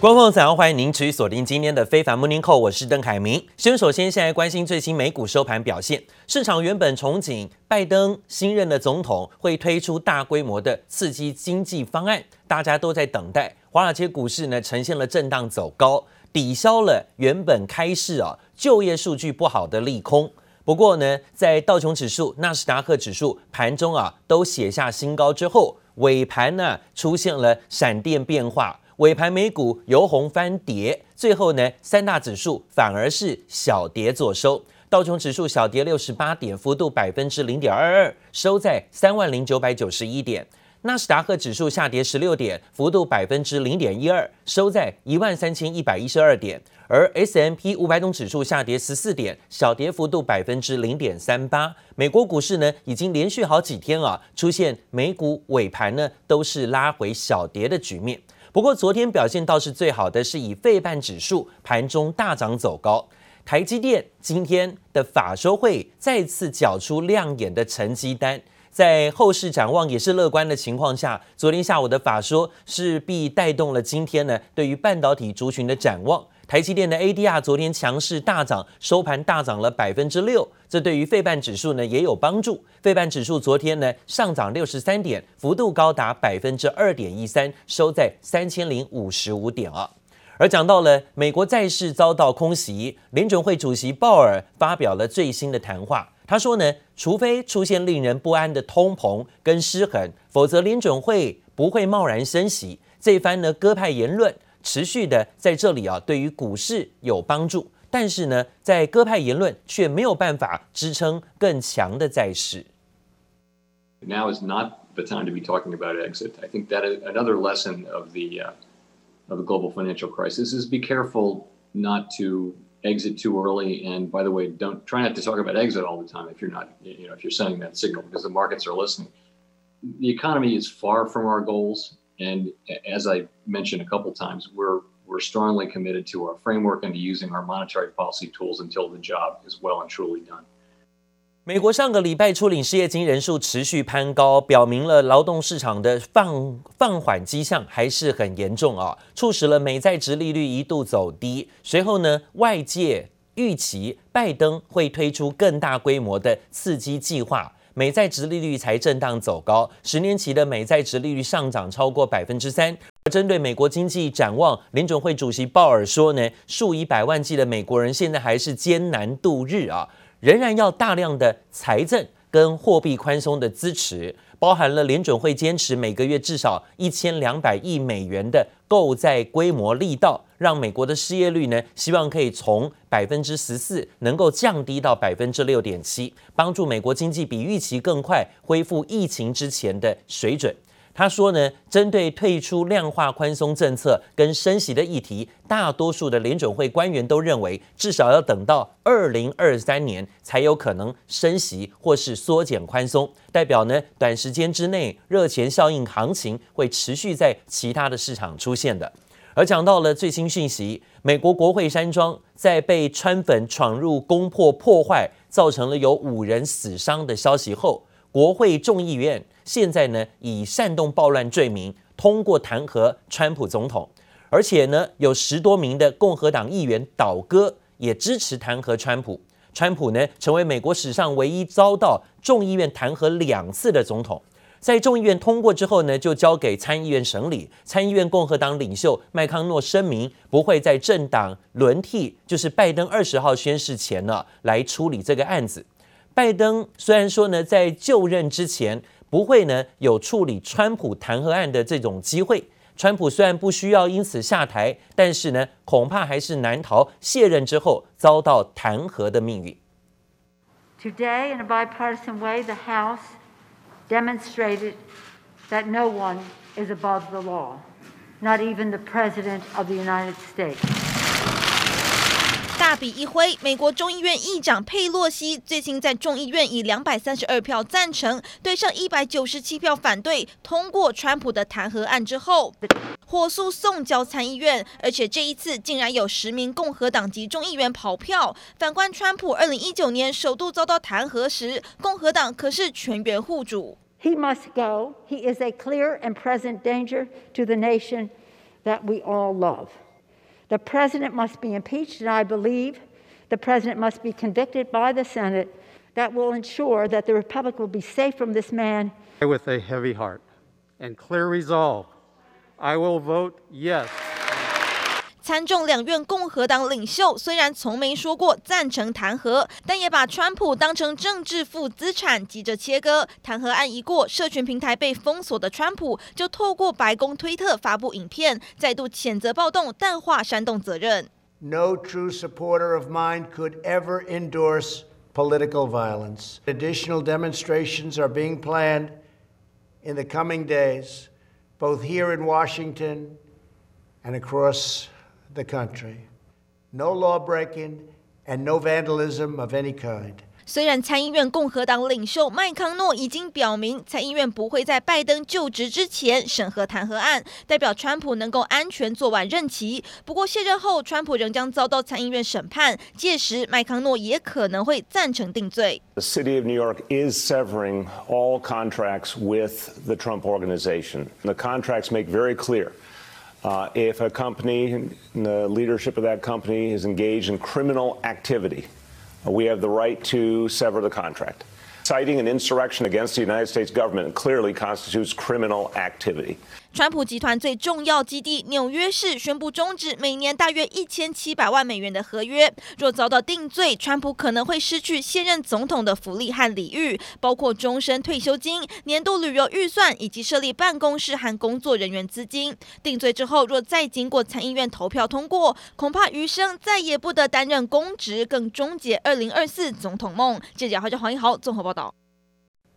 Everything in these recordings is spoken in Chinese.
观众早上欢迎您持续锁定今天的非凡 Morning Call，我是邓凯明。先首先现在关心最新美股收盘表现，市场原本憧憬拜登新任的总统会推出大规模的刺激经济方案，大家都在等待。华尔街股市呢呈现了震荡走高，抵消了原本开市啊就业数据不好的利空。不过呢，在道琼指数、纳斯达克指数盘中啊都写下新高之后，尾盘呢出现了闪电变化。尾盘美股由红翻跌，最后呢，三大指数反而是小跌作收。道琼指数小跌六十八点，幅度百分之零点二二，收在三万零九百九十一点。纳斯达克指数下跌十六点，幅度百分之零点一二，收在一万三千一百一十二点。而 S M P 五百种指数下跌十四点，小跌幅度百分之零点三八。美国股市呢，已经连续好几天啊，出现美股尾盘呢都是拉回小跌的局面。不过，昨天表现倒是最好的，是以费半指数盘中大涨走高。台积电今天的法说会再次缴出亮眼的成绩单，在后市展望也是乐观的情况下，昨天下午的法说势必带动了今天呢对于半导体族群的展望。台积电的 ADR 昨天强势大涨，收盘大涨了百分之六，这对于费半指数呢也有帮助。费半指数昨天呢上涨六十三点，幅度高达百分之二点一三，收在三千零五十五点啊。而讲到了美国债市遭到空袭，联准会主席鲍尔发表了最新的谈话，他说呢，除非出现令人不安的通膨跟失衡，否则联准会不会贸然升息。这番呢鸽派言论。持续的在这里啊，对于股市有帮助，但是呢，在鸽派言论却没有办法支撑更强的债市。Now is not the time to be talking about exit. I think that another lesson of the of the global financial crisis is be careful not to exit too early. And by the way, don't try not to talk about exit all the time if you're not, you know, if you're sending that signal because the markets are listening. The economy is far from our goals. And as I mentioned a couple times, we're we're strongly committed to our framework and to using our monetary policy tools until the job is well and truly done. 美国上个礼拜初领失业金人数持续攀高，表明了劳动市场的放放缓迹象还是很严重啊，促使了美债值利率一度走低。随后呢，外界预期拜登会推出更大规模的刺激计划。美债值利率才震荡走高，十年期的美债值利率上涨超过百分之三。针对美国经济展望，联准会主席鲍尔说呢，数以百万计的美国人现在还是艰难度日啊，仍然要大量的财政跟货币宽松的支持。包含了联准会坚持每个月至少一千两百亿美元的购债规模力道，让美国的失业率呢，希望可以从百分之十四能够降低到百分之六点七，帮助美国经济比预期更快恢复疫情之前的水准。他说呢，针对退出量化宽松政策跟升息的议题，大多数的联准会官员都认为，至少要等到二零二三年才有可能升息或是缩减宽松，代表呢，短时间之内热钱效应行情会持续在其他的市场出现的。而讲到了最新讯息，美国国会山庄在被川粉闯入攻破破坏，造成了有五人死伤的消息后，国会众议院。现在呢，以煽动暴乱罪名通过弹劾川普总统，而且呢，有十多名的共和党议员倒戈，也支持弹劾川普。川普呢，成为美国史上唯一遭到众议院弹劾两次的总统。在众议院通过之后呢，就交给参议院审理。参议院共和党领袖麦康诺声明，不会在政党轮替，就是拜登二十号宣誓前呢，来处理这个案子。拜登虽然说呢，在就任之前。不会呢，有处理川普弹劾案的这种机会。川普虽然不需要因此下台，但是呢，恐怕还是难逃卸任之后遭到弹劾的命运。Today, in a bipartisan way, the House demonstrated that no one is above the law, not even the President of the United States. 大笔一挥，美国众议院议长佩洛西最新在众议院以两百三十二票赞成，对上一百九十七票反对，通过川普的弹劾案之后，火速送交参议院，而且这一次竟然有十名共和党籍众议员跑票。反观川普二零一九年首度遭到弹劾时，共和党可是全员护主。He must go. He is a clear and present danger to the nation that we all love. The president must be impeached, and I believe the president must be convicted by the Senate. That will ensure that the Republic will be safe from this man. With a heavy heart and clear resolve, I will vote yes. 参众两院共和党领袖虽然从没说过赞成弹劾，但也把川普当成政治负资产，急着切割。弹劾案一过，社群平台被封锁的川普就透过白宫推特发布影片，再度谴责暴动，淡化煽动责任。No true supporter of mine could ever endorse political violence. Additional demonstrations are being planned in the coming days, both here in Washington and across the country. No law breaking and no vandalism of any kind. 虽然参议院共和党领袖麦康诺已经表明，参议院不会在拜登就职之前审核弹劾案，代表川普能够安全做完任期。不过卸任后，川普仍将遭到参议院审判，届时麦康诺也可能会赞成定罪。The city of New York is severing all contracts with the Trump organization. The contracts make very clear. Uh, if a company, the leadership of that company is engaged in criminal activity, we have the right to sever the contract. Citing an insurrection against the United States government clearly constitutes criminal activity. 川普集团最重要基地纽约市宣布终止每年大约一千七百万美元的合约。若遭到定罪，川普可能会失去现任总统的福利和礼遇，包括终身退休金、年度旅游预算以及设立办公室和工作人员资金。定罪之后，若再经过参议院投票通过，恐怕余生再也不得担任公职，更终结二零二四总统梦。记者黄一豪综合报道。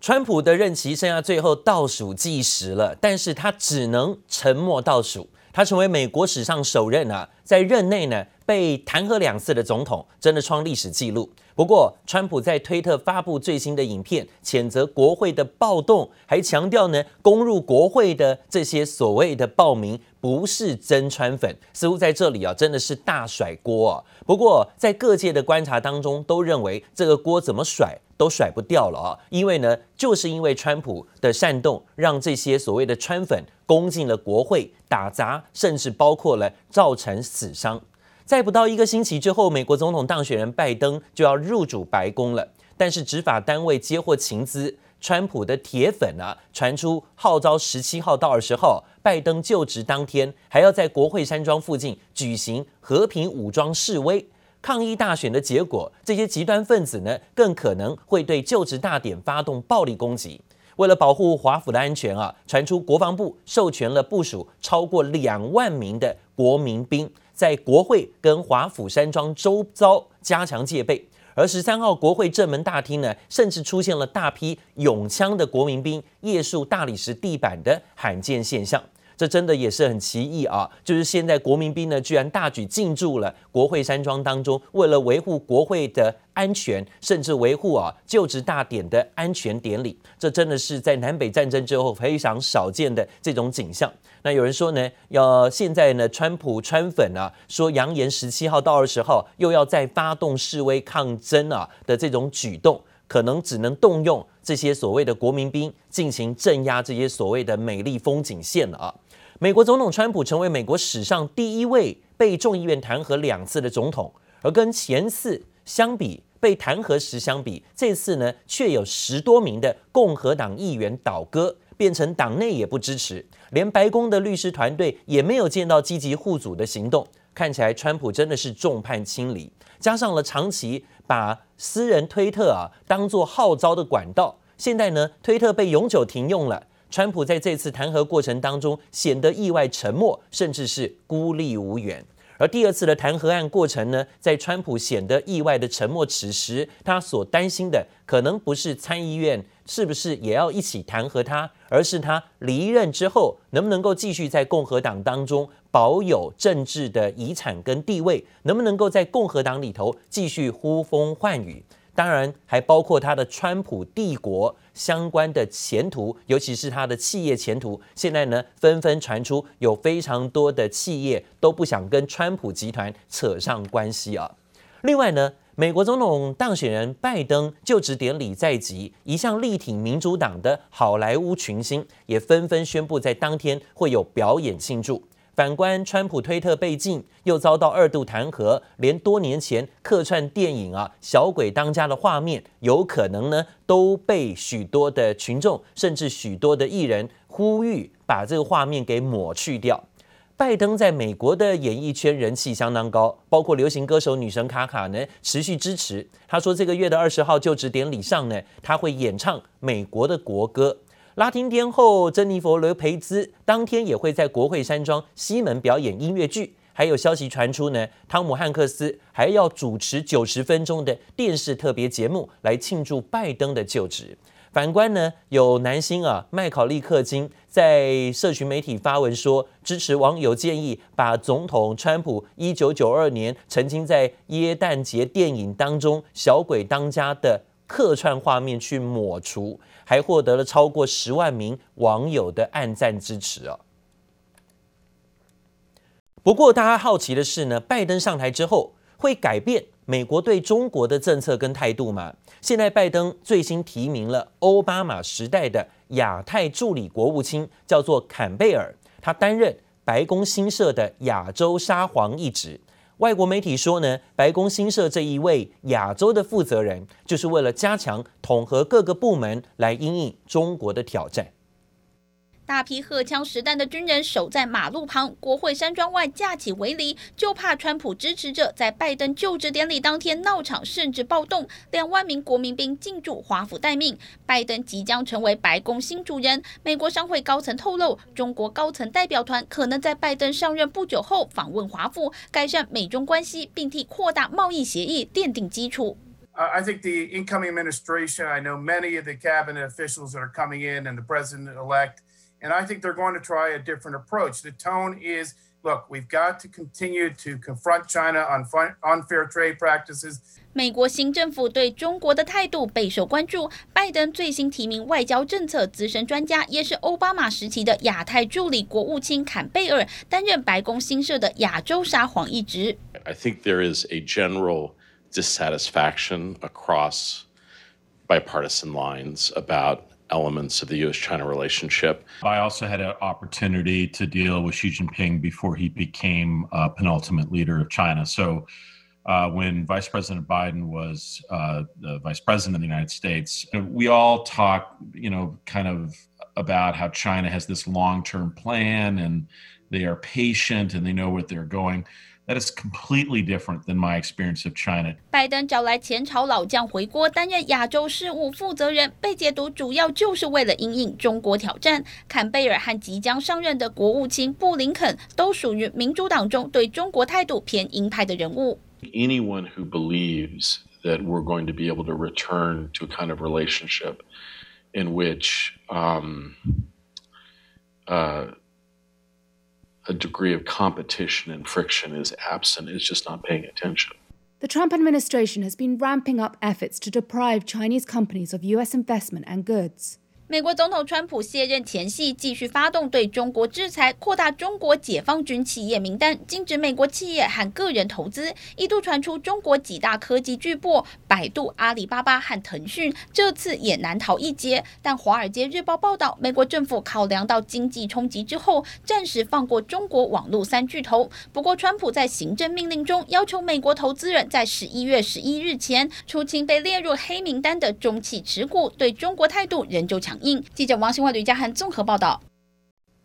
川普的任期剩下最后倒数计时了，但是他只能沉默倒数。他成为美国史上首任啊，在任内呢被弹劾两次的总统，真的创历史记录。不过，川普在推特发布最新的影片，谴责国会的暴动，还强调呢，攻入国会的这些所谓的暴民不是真川粉，似乎在这里啊真的是大甩锅啊。不过，在各界的观察当中，都认为这个锅怎么甩？都甩不掉了啊！因为呢，就是因为川普的煽动，让这些所谓的川粉攻进了国会，打砸，甚至包括了造成死伤。在不到一个星期之后，美国总统当选人拜登就要入主白宫了。但是执法单位接获情资，川普的铁粉啊，传出号召十七号到二十号，拜登就职当天，还要在国会山庄附近举行和平武装示威。抗议大选的结果，这些极端分子呢，更可能会对就职大典发动暴力攻击。为了保护华府的安全啊，传出国防部授权了部署超过两万名的国民兵，在国会跟华府山庄周遭加强戒备。而十三号国会正门大厅呢，甚至出现了大批拥枪的国民兵夜宿大理石地板的罕见现象。这真的也是很奇异啊！就是现在国民兵呢，居然大举进驻了国会山庄当中，为了维护国会的安全，甚至维护啊就职大典的安全典礼。这真的是在南北战争之后非常少见的这种景象。那有人说呢，要现在呢，川普川粉啊，说扬言十七号到二十号又要再发动示威抗争啊的这种举动，可能只能动用这些所谓的国民兵进行镇压这些所谓的美丽风景线了啊。美国总统川普成为美国史上第一位被众议院弹劾两次的总统，而跟前次相比，被弹劾时相比，这次呢却有十多名的共和党议员倒戈，变成党内也不支持，连白宫的律师团队也没有见到积极护主的行动。看起来川普真的是众叛亲离，加上了长期把私人推特啊当做号召的管道，现在呢推特被永久停用了。川普在这次弹劾过程当中显得意外沉默，甚至是孤立无援。而第二次的弹劾案过程呢，在川普显得意外的沉默，此时他所担心的可能不是参议院是不是也要一起弹劾他，而是他离任之后能不能够继续在共和党当中保有政治的遗产跟地位，能不能够在共和党里头继续呼风唤雨。当然，还包括他的川普帝国相关的前途，尤其是他的企业前途。现在呢，纷纷传出有非常多的企业都不想跟川普集团扯上关系啊。另外呢，美国总统当选人拜登就职典礼在即，一向力挺民主党的好莱坞群星也纷纷宣布在当天会有表演庆祝。反观川普推特被禁，又遭到二度弹劾，连多年前客串电影啊《小鬼当家》的画面，有可能呢都被许多的群众，甚至许多的艺人呼吁把这个画面给抹去掉。拜登在美国的演艺圈人气相当高，包括流行歌手女神卡卡呢持续支持。他说，这个月的二十号就职典礼上呢，他会演唱美国的国歌。拉丁天后珍妮佛·罗培兹当天也会在国会山庄西门表演音乐剧，还有消息传出呢，汤姆·汉克斯还要主持九十分钟的电视特别节目来庆祝拜登的就职。反观呢，有男星啊麦考利·克金在社群媒体发文说，支持网友建议把总统川普一九九二年曾经在耶诞节电影当中小鬼当家的客串画面去抹除。还获得了超过十万名网友的暗赞支持哦。不过，大家好奇的是呢，拜登上台之后会改变美国对中国的政策跟态度吗？现在，拜登最新提名了奥巴马时代的亚太助理国务卿，叫做坎贝尔，他担任白宫新设的亚洲沙皇一职。外国媒体说呢，白宫新设这一位亚洲的负责人，就是为了加强统合各个部门来应应中国的挑战。大批荷枪实弹的军人守在马路旁，国会山庄外架起围篱，就怕川普支持者在拜登就职典礼当天闹场，甚至暴动。两万名国民兵进驻华府待命。拜登即将成为白宫新主人。美国商会高层透露，中国高层代表团可能在拜登上任不久后访问华府，改善美中关系，并替扩大贸易协议奠定基础。I think the incoming administration, I know many of the cabinet officials that are coming in, and the president-elect. And I think they're going to try a different approach. The tone is, look, we've got to continue to confront China on unfair trade practices. 美国新政府对中国的态度备受关注。拜登最新提名外交政策资深专家，也是奥巴马时期的亚太助理国务卿坎贝尔，担任白宫新设的亚洲沙皇一职。I think there is a general dissatisfaction across bipartisan lines about elements of the U.S. China relationship. I also had an opportunity to deal with Xi Jinping before he became uh, penultimate leader of China. So, uh, when Vice President Biden was uh, the Vice President of the United States, we all talk, you know, kind of about how China has this long term plan and they are patient and they know what they're going. That is completely different than my experience of China. 拜登找来前朝老将回国担任亚洲事务负责人，被解读主要就是为了因应中国挑战。坎贝尔和即将上任的国务卿布林肯都属于民主党中对中国态度偏鹰派的人物。Anyone who believes that we're going to be able to return to a kind of relationship in which, um, uh, a degree of competition and friction is absent it's just not paying attention. The Trump administration has been ramping up efforts to deprive Chinese companies of U.S. investment and goods. 美国总统川普卸任前夕，继续发动对中国制裁，扩大中国解放军企业名单，禁止美国企业和个人投资。一度传出中国几大科技巨擘百度、阿里巴巴和腾讯这次也难逃一劫。但《华尔街日报》报道，美国政府考量到经济冲击之后，暂时放过中国网络三巨头。不过，川普在行政命令中要求美国投资人在十一月十一日前出清被列入黑名单的中企持股，对中国态度仍旧强。记者王新华、吕家涵综合报道。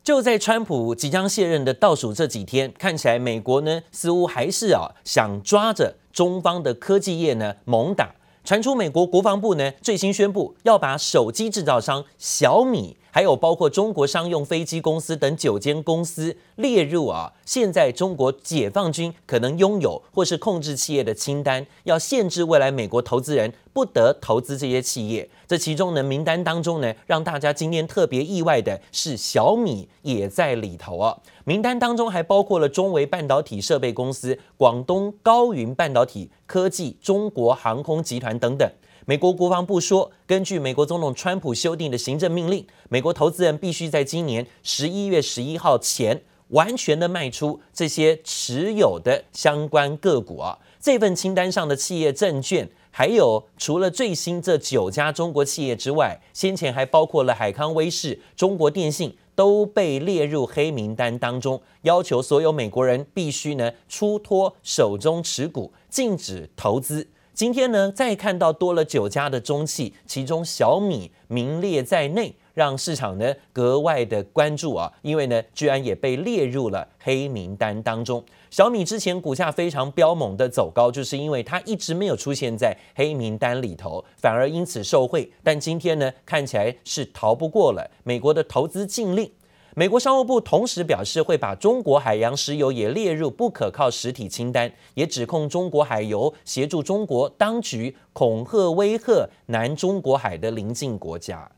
就在川普即将卸任的倒数这几天，看起来美国呢似乎还是啊想抓着中方的科技业呢猛打。传出美国国防部呢最新宣布要把手机制造商小米。还有包括中国商用飞机公司等九间公司列入啊，现在中国解放军可能拥有或是控制企业的清单，要限制未来美国投资人不得投资这些企业。这其中呢，名单当中呢，让大家今天特别意外的是小米也在里头啊。名单当中还包括了中微半导体设备公司、广东高云半导体科技、中国航空集团等等。美国国防部说，根据美国总统川普修订的行政命令，美国投资人必须在今年十一月十一号前完全的卖出这些持有的相关个股啊。这份清单上的企业证券，还有除了最新这九家中国企业之外，先前还包括了海康威视、中国电信。都被列入黑名单当中，要求所有美国人必须呢出脱手中持股，禁止投资。今天呢，再看到多了九家的中企，其中小米名列在内，让市场呢格外的关注啊，因为呢，居然也被列入了黑名单当中。小米之前股价非常彪猛的走高，就是因为它一直没有出现在黑名单里头，反而因此受惠。但今天呢，看起来是逃不过了美国的投资禁令。美国商务部同时表示，会把中国海洋石油也列入不可靠实体清单，也指控中国海油协助中国当局恐吓威吓南中国海的邻近国家。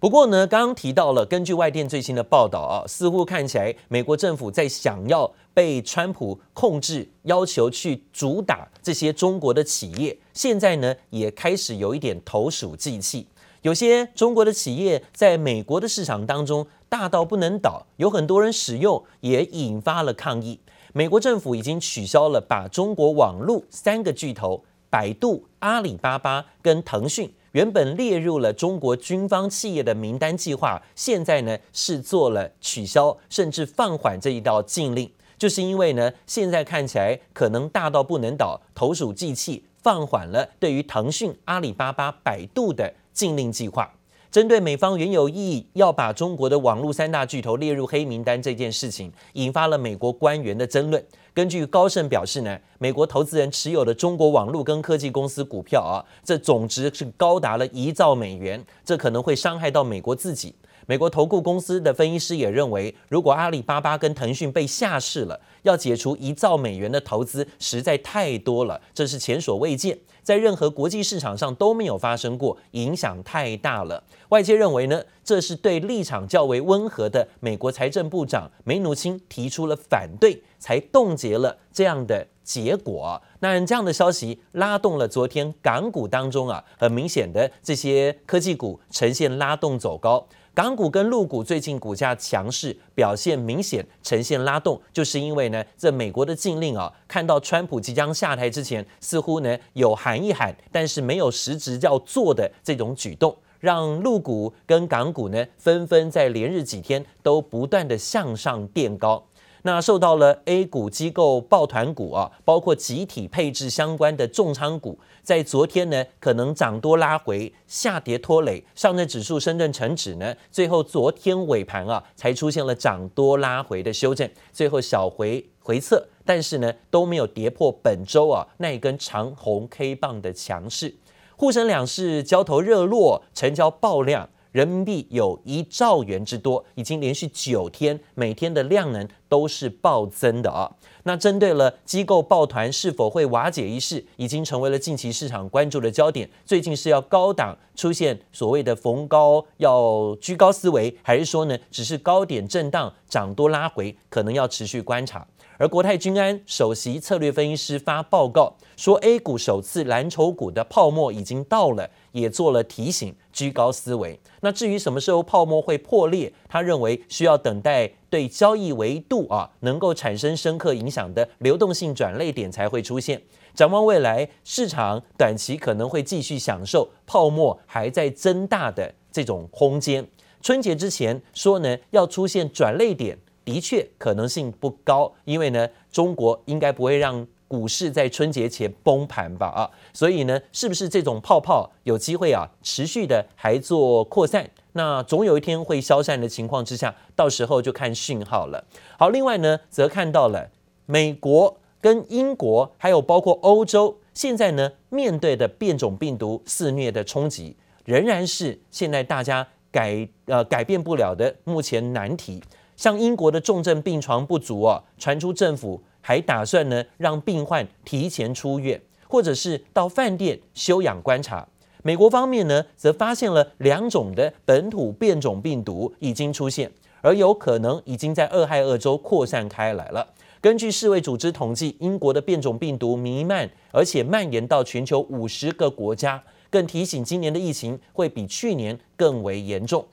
不过呢，刚刚提到了，根据外电最新的报道啊，似乎看起来美国政府在想要被川普控制，要求去主打这些中国的企业，现在呢也开始有一点投鼠忌器。有些中国的企业在美国的市场当中大到不能倒，有很多人使用，也引发了抗议。美国政府已经取消了把中国网络三个巨头百度、阿里巴巴跟腾讯原本列入了中国军方企业的名单计划，现在呢是做了取消，甚至放缓这一道禁令，就是因为呢现在看起来可能大到不能倒，投鼠忌器，放缓了对于腾讯、阿里巴巴、百度的。禁令计划，针对美方原有意要把中国的网络三大巨头列入黑名单这件事情，引发了美国官员的争论。根据高盛表示呢，美国投资人持有的中国网络跟科技公司股票啊，这总值是高达了一兆美元，这可能会伤害到美国自己。美国投顾公司的分析师也认为，如果阿里巴巴跟腾讯被下市了，要解除一兆美元的投资实在太多了，这是前所未见，在任何国际市场上都没有发生过，影响太大了。外界认为呢，这是对立场较为温和的美国财政部长梅努钦提出了反对，才冻结了这样的结果。那这样的消息拉动了昨天港股当中啊，很明显的这些科技股呈现拉动走高。港股跟陆股最近股价强势，表现明显呈现拉动，就是因为呢，这美国的禁令啊，看到川普即将下台之前，似乎呢有喊一喊，但是没有实质要做的这种举动，让陆股跟港股呢纷纷在连日几天都不断的向上垫高。那受到了 A 股机构抱团股啊，包括集体配置相关的重仓股，在昨天呢可能涨多拉回，下跌拖累上证指数、深圳成指呢，最后昨天尾盘啊才出现了涨多拉回的修正，最后小回回测，但是呢都没有跌破本周啊那一根长红 K 棒的强势，沪深两市交投热络，成交爆量。人民币有一兆元之多，已经连续九天每天的量能都是暴增的啊。那针对了机构抱团是否会瓦解一事，已经成为了近期市场关注的焦点。最近是要高档出现所谓的逢高要居高思维，还是说呢只是高点震荡涨多拉回，可能要持续观察。而国泰君安首席策略分析师发报告说，A 股首次蓝筹股的泡沫已经到了，也做了提醒，居高思维。那至于什么时候泡沫会破裂，他认为需要等待对交易维度啊能够产生深刻影响的流动性转类点才会出现。展望未来，市场短期可能会继续享受泡沫还在增大的这种空间。春节之前说呢，要出现转类点。的确可能性不高，因为呢，中国应该不会让股市在春节前崩盘吧？啊，所以呢，是不是这种泡泡有机会啊持续的还做扩散？那总有一天会消散的情况之下，到时候就看讯号了。好，另外呢，则看到了美国跟英国还有包括欧洲，现在呢面对的变种病毒肆虐的冲击，仍然是现在大家改呃改变不了的目前难题。像英国的重症病床不足啊，传出政府还打算呢让病患提前出院，或者是到饭店休养观察。美国方面呢，则发现了两种的本土变种病毒已经出现，而有可能已经在俄亥俄州扩散开来了。根据世卫组织统计，英国的变种病毒弥漫，而且蔓延到全球五十个国家，更提醒今年的疫情会比去年更为严重。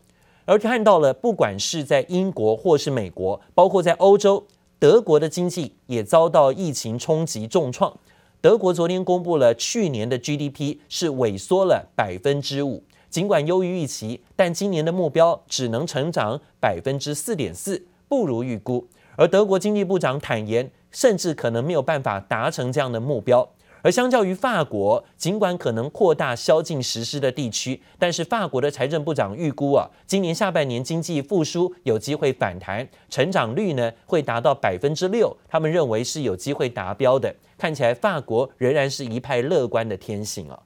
而看到了，不管是在英国或是美国，包括在欧洲，德国的经济也遭到疫情冲击重创。德国昨天公布了去年的 GDP 是萎缩了百分之五，尽管优于预期，但今年的目标只能成长百分之四点四，不如预估。而德国经济部长坦言，甚至可能没有办法达成这样的目标。而相较于法国，尽管可能扩大宵禁实施的地区，但是法国的财政部长预估啊，今年下半年经济复苏有机会反弹，成长率呢会达到百分之六，他们认为是有机会达标的。看起来法国仍然是一派乐观的天性啊。